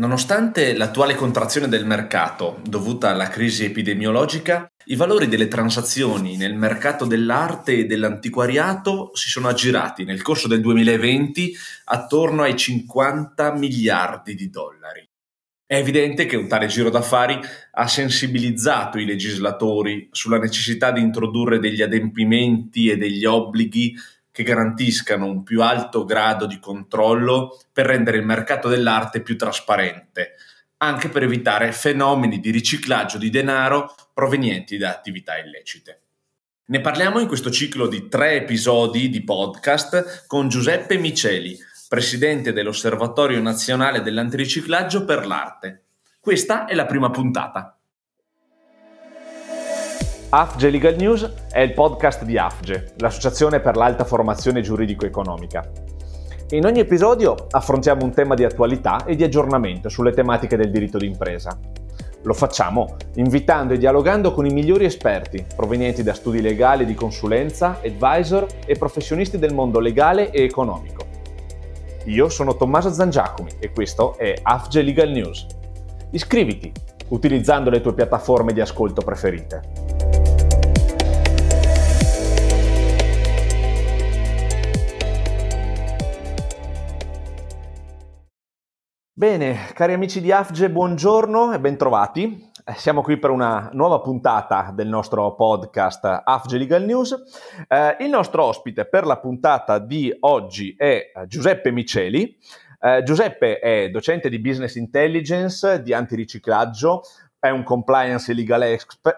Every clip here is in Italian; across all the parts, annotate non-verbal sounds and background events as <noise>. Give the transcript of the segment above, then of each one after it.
Nonostante l'attuale contrazione del mercato dovuta alla crisi epidemiologica, i valori delle transazioni nel mercato dell'arte e dell'antiquariato si sono aggirati nel corso del 2020 attorno ai 50 miliardi di dollari. È evidente che un tale giro d'affari ha sensibilizzato i legislatori sulla necessità di introdurre degli adempimenti e degli obblighi che garantiscano un più alto grado di controllo per rendere il mercato dell'arte più trasparente, anche per evitare fenomeni di riciclaggio di denaro provenienti da attività illecite. Ne parliamo in questo ciclo di tre episodi di podcast con Giuseppe Miceli, presidente dell'Osservatorio Nazionale dell'Antiriciclaggio per l'Arte. Questa è la prima puntata. AFGE Legal News è il podcast di AFGE, l'Associazione per l'Alta Formazione Giuridico-Economica. In ogni episodio affrontiamo un tema di attualità e di aggiornamento sulle tematiche del diritto d'impresa. Lo facciamo invitando e dialogando con i migliori esperti provenienti da studi legali di consulenza, advisor e professionisti del mondo legale e economico. Io sono Tommaso Zangiacomi e questo è AFGE Legal News. Iscriviti utilizzando le tue piattaforme di ascolto preferite. Bene, cari amici di AFGE, buongiorno e bentrovati. Eh, siamo qui per una nuova puntata del nostro podcast AFGE Legal News. Eh, il nostro ospite per la puntata di oggi è eh, Giuseppe Miceli. Eh, Giuseppe è docente di Business Intelligence, di antiriciclaggio, è un compliance legal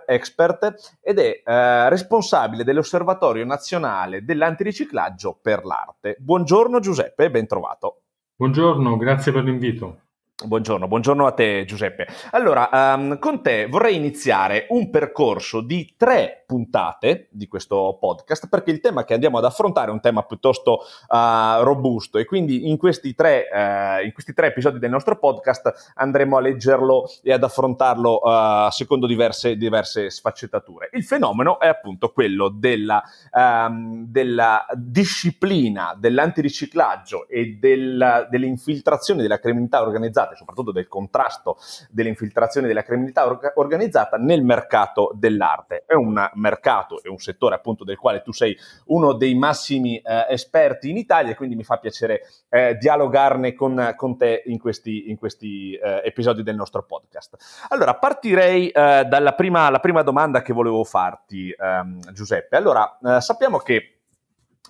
expert ed è eh, responsabile dell'Osservatorio Nazionale dell'Antiriciclaggio per l'Arte. Buongiorno Giuseppe ben trovato. Buongiorno, grazie per l'invito. Buongiorno, buongiorno a te Giuseppe. Allora, um, con te vorrei iniziare un percorso di tre puntate di questo podcast perché il tema che andiamo ad affrontare è un tema piuttosto uh, robusto e quindi in questi, tre, uh, in questi, tre, episodi del nostro podcast andremo a leggerlo e ad affrontarlo uh, secondo diverse, diverse, sfaccettature. Il fenomeno è appunto quello della, um, della disciplina dell'antiriciclaggio e del, delle infiltrazioni della criminalità organizzata e soprattutto del contrasto delle infiltrazioni della criminalità or- organizzata nel mercato dell'arte. È un mercato e un settore appunto del quale tu sei uno dei massimi eh, esperti in Italia e quindi mi fa piacere eh, dialogarne con, con, te in questi, in questi eh, episodi del nostro podcast. Allora, partirei eh, dalla prima, prima, domanda che volevo farti, ehm, Giuseppe. Allora, eh, sappiamo che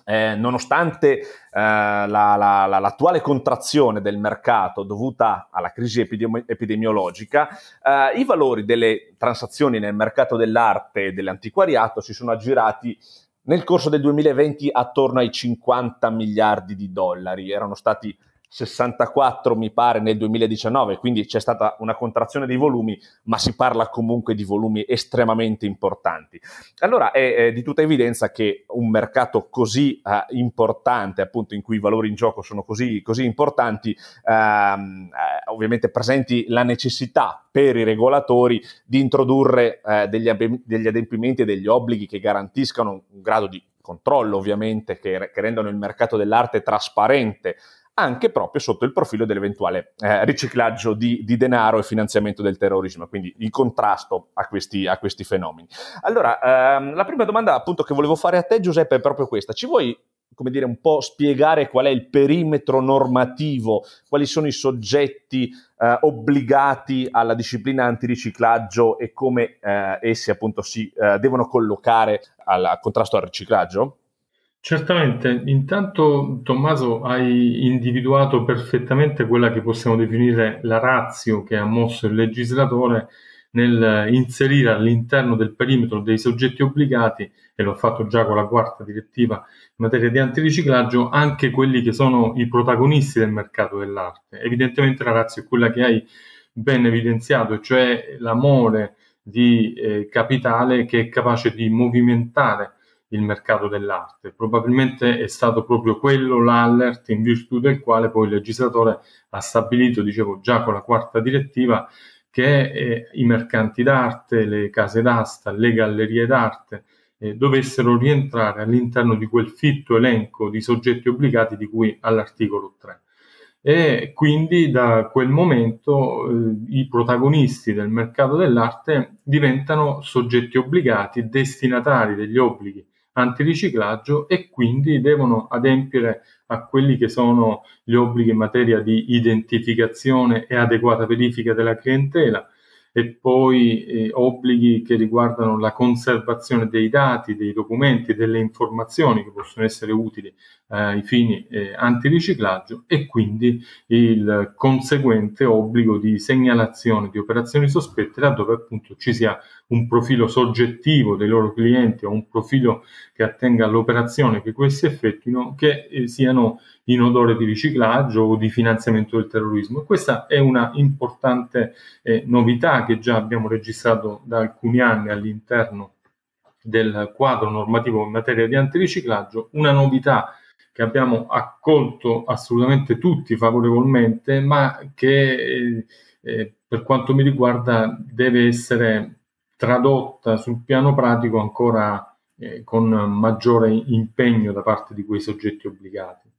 eh, nonostante eh, la, la, la, l'attuale contrazione del mercato dovuta alla crisi epidemi- epidemiologica, eh, i valori delle transazioni nel mercato dell'arte e dell'antiquariato si sono aggirati nel corso del 2020 attorno ai 50 miliardi di dollari. Erano stati 64 mi pare nel 2019, quindi c'è stata una contrazione dei volumi, ma si parla comunque di volumi estremamente importanti. Allora è, è di tutta evidenza che un mercato così eh, importante, appunto in cui i valori in gioco sono così, così importanti, ehm, eh, ovviamente presenti la necessità per i regolatori di introdurre eh, degli, degli adempimenti e degli obblighi che garantiscano un grado di controllo ovviamente che, che rendono il mercato dell'arte trasparente anche proprio sotto il profilo dell'eventuale eh, riciclaggio di, di, denaro e finanziamento del terrorismo, quindi il contrasto a questi, a questi fenomeni. Allora, ehm, la prima domanda appunto che volevo fare a te Giuseppe è proprio questa, ci vuoi come dire, un po' spiegare qual è il perimetro normativo, quali sono i soggetti eh, obbligati alla disciplina antiriciclaggio e come eh, essi appunto si eh, devono collocare al contrasto al riciclaggio? Certamente, intanto Tommaso hai individuato perfettamente quella che possiamo definire la razio che ha mosso il legislatore nel inserire all'interno del perimetro dei soggetti obbligati, e lo ha fatto già con la quarta direttiva in materia di antiriciclaggio, anche quelli che sono i protagonisti del mercato dell'arte. Evidentemente la razio è quella che hai ben evidenziato, cioè l'amore di eh, capitale che è capace di movimentare il mercato dell'arte. Probabilmente è stato proprio quello l'allert in virtù del quale poi il legislatore ha stabilito, dicevo già con la quarta direttiva, che eh, i mercanti d'arte, le case d'asta, le gallerie d'arte eh, dovessero rientrare all'interno di quel fitto elenco di soggetti obbligati di cui all'articolo 3. e quindi da quel momento eh, i protagonisti del mercato dell'arte diventano soggetti obbligati, destinatari degli obblighi antiriciclaggio e quindi devono adempiere a quelli che sono gli obblighi in materia di identificazione e adeguata verifica della clientela, e poi eh, obblighi che riguardano la conservazione dei dati, dei documenti, delle informazioni che possono essere utili eh, ai fini eh, antiriciclaggio e quindi il conseguente obbligo di segnalazione di operazioni sospette laddove appunto ci sia un profilo soggettivo dei loro clienti o un profilo che attenga all'operazione che questi effettuino che eh, siano in odore di riciclaggio o di finanziamento del terrorismo. Questa è una importante eh, novità che già abbiamo registrato da alcuni anni all'interno del quadro normativo in materia di antiriciclaggio, una novità che abbiamo accolto assolutamente tutti favorevolmente, ma che eh, eh, per quanto mi riguarda deve essere tradotta sul piano pratico ancora eh, con maggiore impegno da parte di quei soggetti obbligati.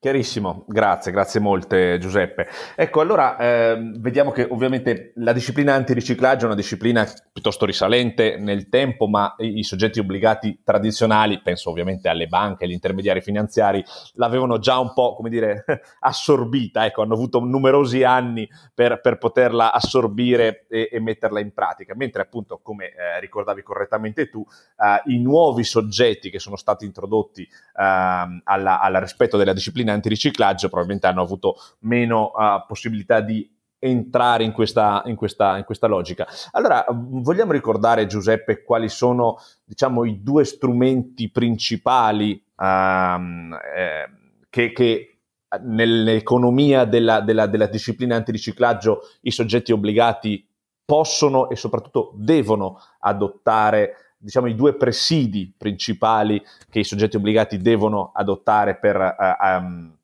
Chiarissimo, grazie, grazie molte Giuseppe. Ecco, allora eh, vediamo che ovviamente la disciplina antiriciclaggio è una disciplina piuttosto risalente nel tempo, ma i, soggetti obbligati tradizionali, penso ovviamente alle banche, agli intermediari finanziari, l'avevano già un po', come dire, <laughs> assorbita, ecco, hanno avuto numerosi anni per, per poterla assorbire e, e, metterla in pratica, mentre appunto, come eh, ricordavi correttamente tu, eh, i nuovi soggetti che sono stati introdotti ehm, alla rispetto della disciplina in antiriciclaggio probabilmente hanno avuto meno uh, possibilità di entrare in questa, in, questa, in questa, logica. Allora, vogliamo ricordare, Giuseppe, quali sono, diciamo, i due strumenti principali um, eh, che, che, nell'economia della, della, della disciplina antiriciclaggio i soggetti obbligati possono e soprattutto devono adottare diciamo, i due presidi principali che i soggetti obbligati devono adottare per uh, um,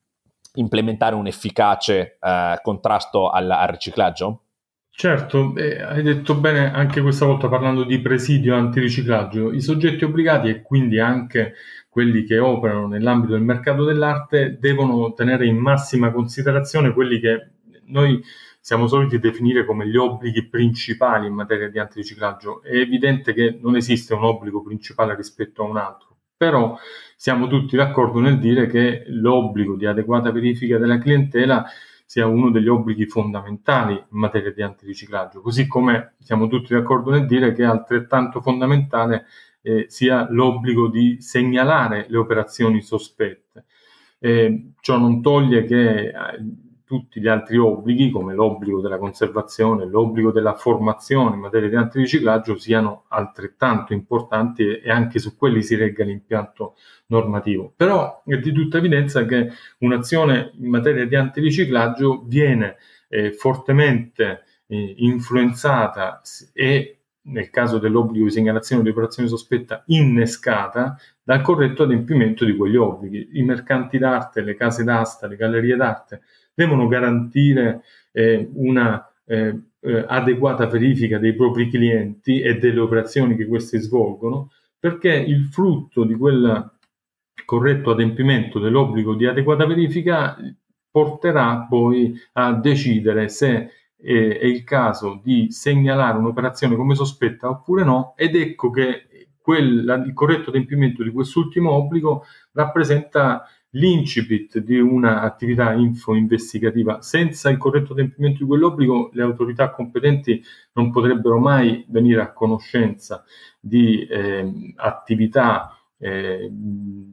implementare un efficace uh, contrasto al, al, riciclaggio? Certo, eh, hai detto bene anche questa volta parlando di presidio antiriciclaggio. I soggetti obbligati e quindi anche quelli che operano nell'ambito del mercato dell'arte devono tenere in massima considerazione quelli che noi siamo soliti definire come gli obblighi principali in materia di antiriciclaggio. È evidente che non esiste un obbligo principale rispetto a un altro, però siamo tutti d'accordo nel dire che l'obbligo di adeguata verifica della clientela sia uno degli obblighi fondamentali in materia di antiriciclaggio, così come siamo tutti d'accordo nel dire che è altrettanto fondamentale eh, sia l'obbligo di segnalare le operazioni sospette. Eh, ciò non toglie che eh, tutti gli altri obblighi, come l'obbligo della conservazione, l'obbligo della formazione in materia di antiriciclaggio, siano altrettanto importanti e anche su quelli si regga l'impianto normativo. Però è di tutta evidenza che un'azione in materia di antiriciclaggio viene eh, fortemente eh, influenzata e nel caso dell'obbligo di segnalazione di operazione sospetta, innescata dal corretto adempimento di quegli obblighi. I mercanti d'arte, le case d'asta, le gallerie d'arte devono garantire eh, una eh, eh, adeguata verifica dei propri clienti e delle operazioni che questi svolgono, perché il frutto di quel corretto adempimento dell'obbligo di adeguata verifica porterà poi a decidere se eh, è il caso di segnalare un'operazione come sospetta oppure no ed ecco che quel, il corretto adempimento di quest'ultimo obbligo rappresenta l'incipit di un'attività info-investigativa. Senza il corretto adempimento di quell'obbligo, le autorità competenti non potrebbero mai venire a conoscenza di eh, attività eh,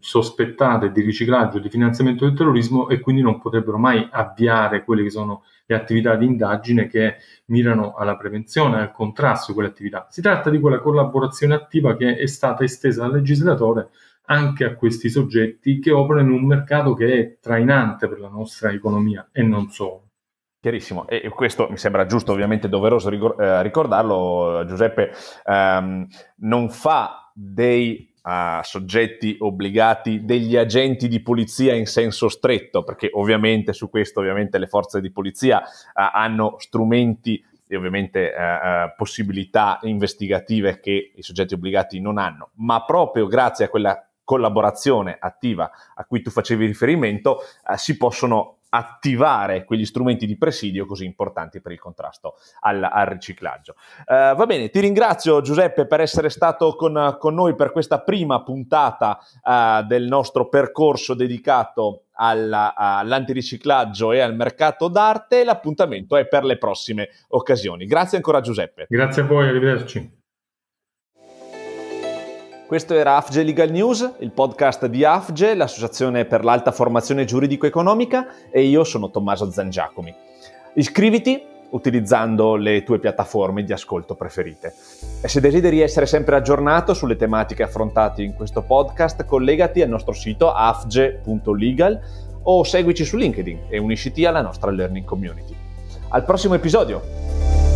sospettate di riciclaggio di finanziamento del terrorismo e quindi non potrebbero mai avviare quelle che sono le attività di indagine che mirano alla prevenzione, al contrasto di quelle attività. Si tratta di quella collaborazione attiva che è stata estesa dal legislatore anche a questi soggetti che operano in un mercato che è trainante per la nostra economia e non solo. Chiarissimo, e questo mi sembra giusto, ovviamente doveroso eh, ricordarlo, Giuseppe, ehm, non fa dei uh, soggetti obbligati degli agenti di polizia in senso stretto, perché ovviamente su questo ovviamente le forze di polizia uh, hanno strumenti e ovviamente uh, possibilità investigative che i soggetti obbligati non hanno, ma proprio grazie a quella collaborazione attiva a cui tu facevi riferimento, eh, si possono attivare quegli strumenti di presidio così importanti per il contrasto al, al riciclaggio. Uh, va bene, ti ringrazio Giuseppe per essere stato con, con noi per questa prima puntata uh, del nostro percorso dedicato alla, all'antiriciclaggio e al mercato d'arte. L'appuntamento è per le prossime occasioni. Grazie ancora Giuseppe. Grazie a voi, arrivederci. Questo era AFGE Legal News, il podcast di AFGE, l'associazione per l'alta formazione giuridico-economica, e io sono Tommaso Zangiacomi. Iscriviti utilizzando le tue piattaforme di ascolto preferite. E se desideri essere sempre aggiornato sulle tematiche affrontate in questo podcast, collegati al nostro sito afge.legal o seguici su LinkedIn e unisciti alla nostra learning community. Al prossimo episodio!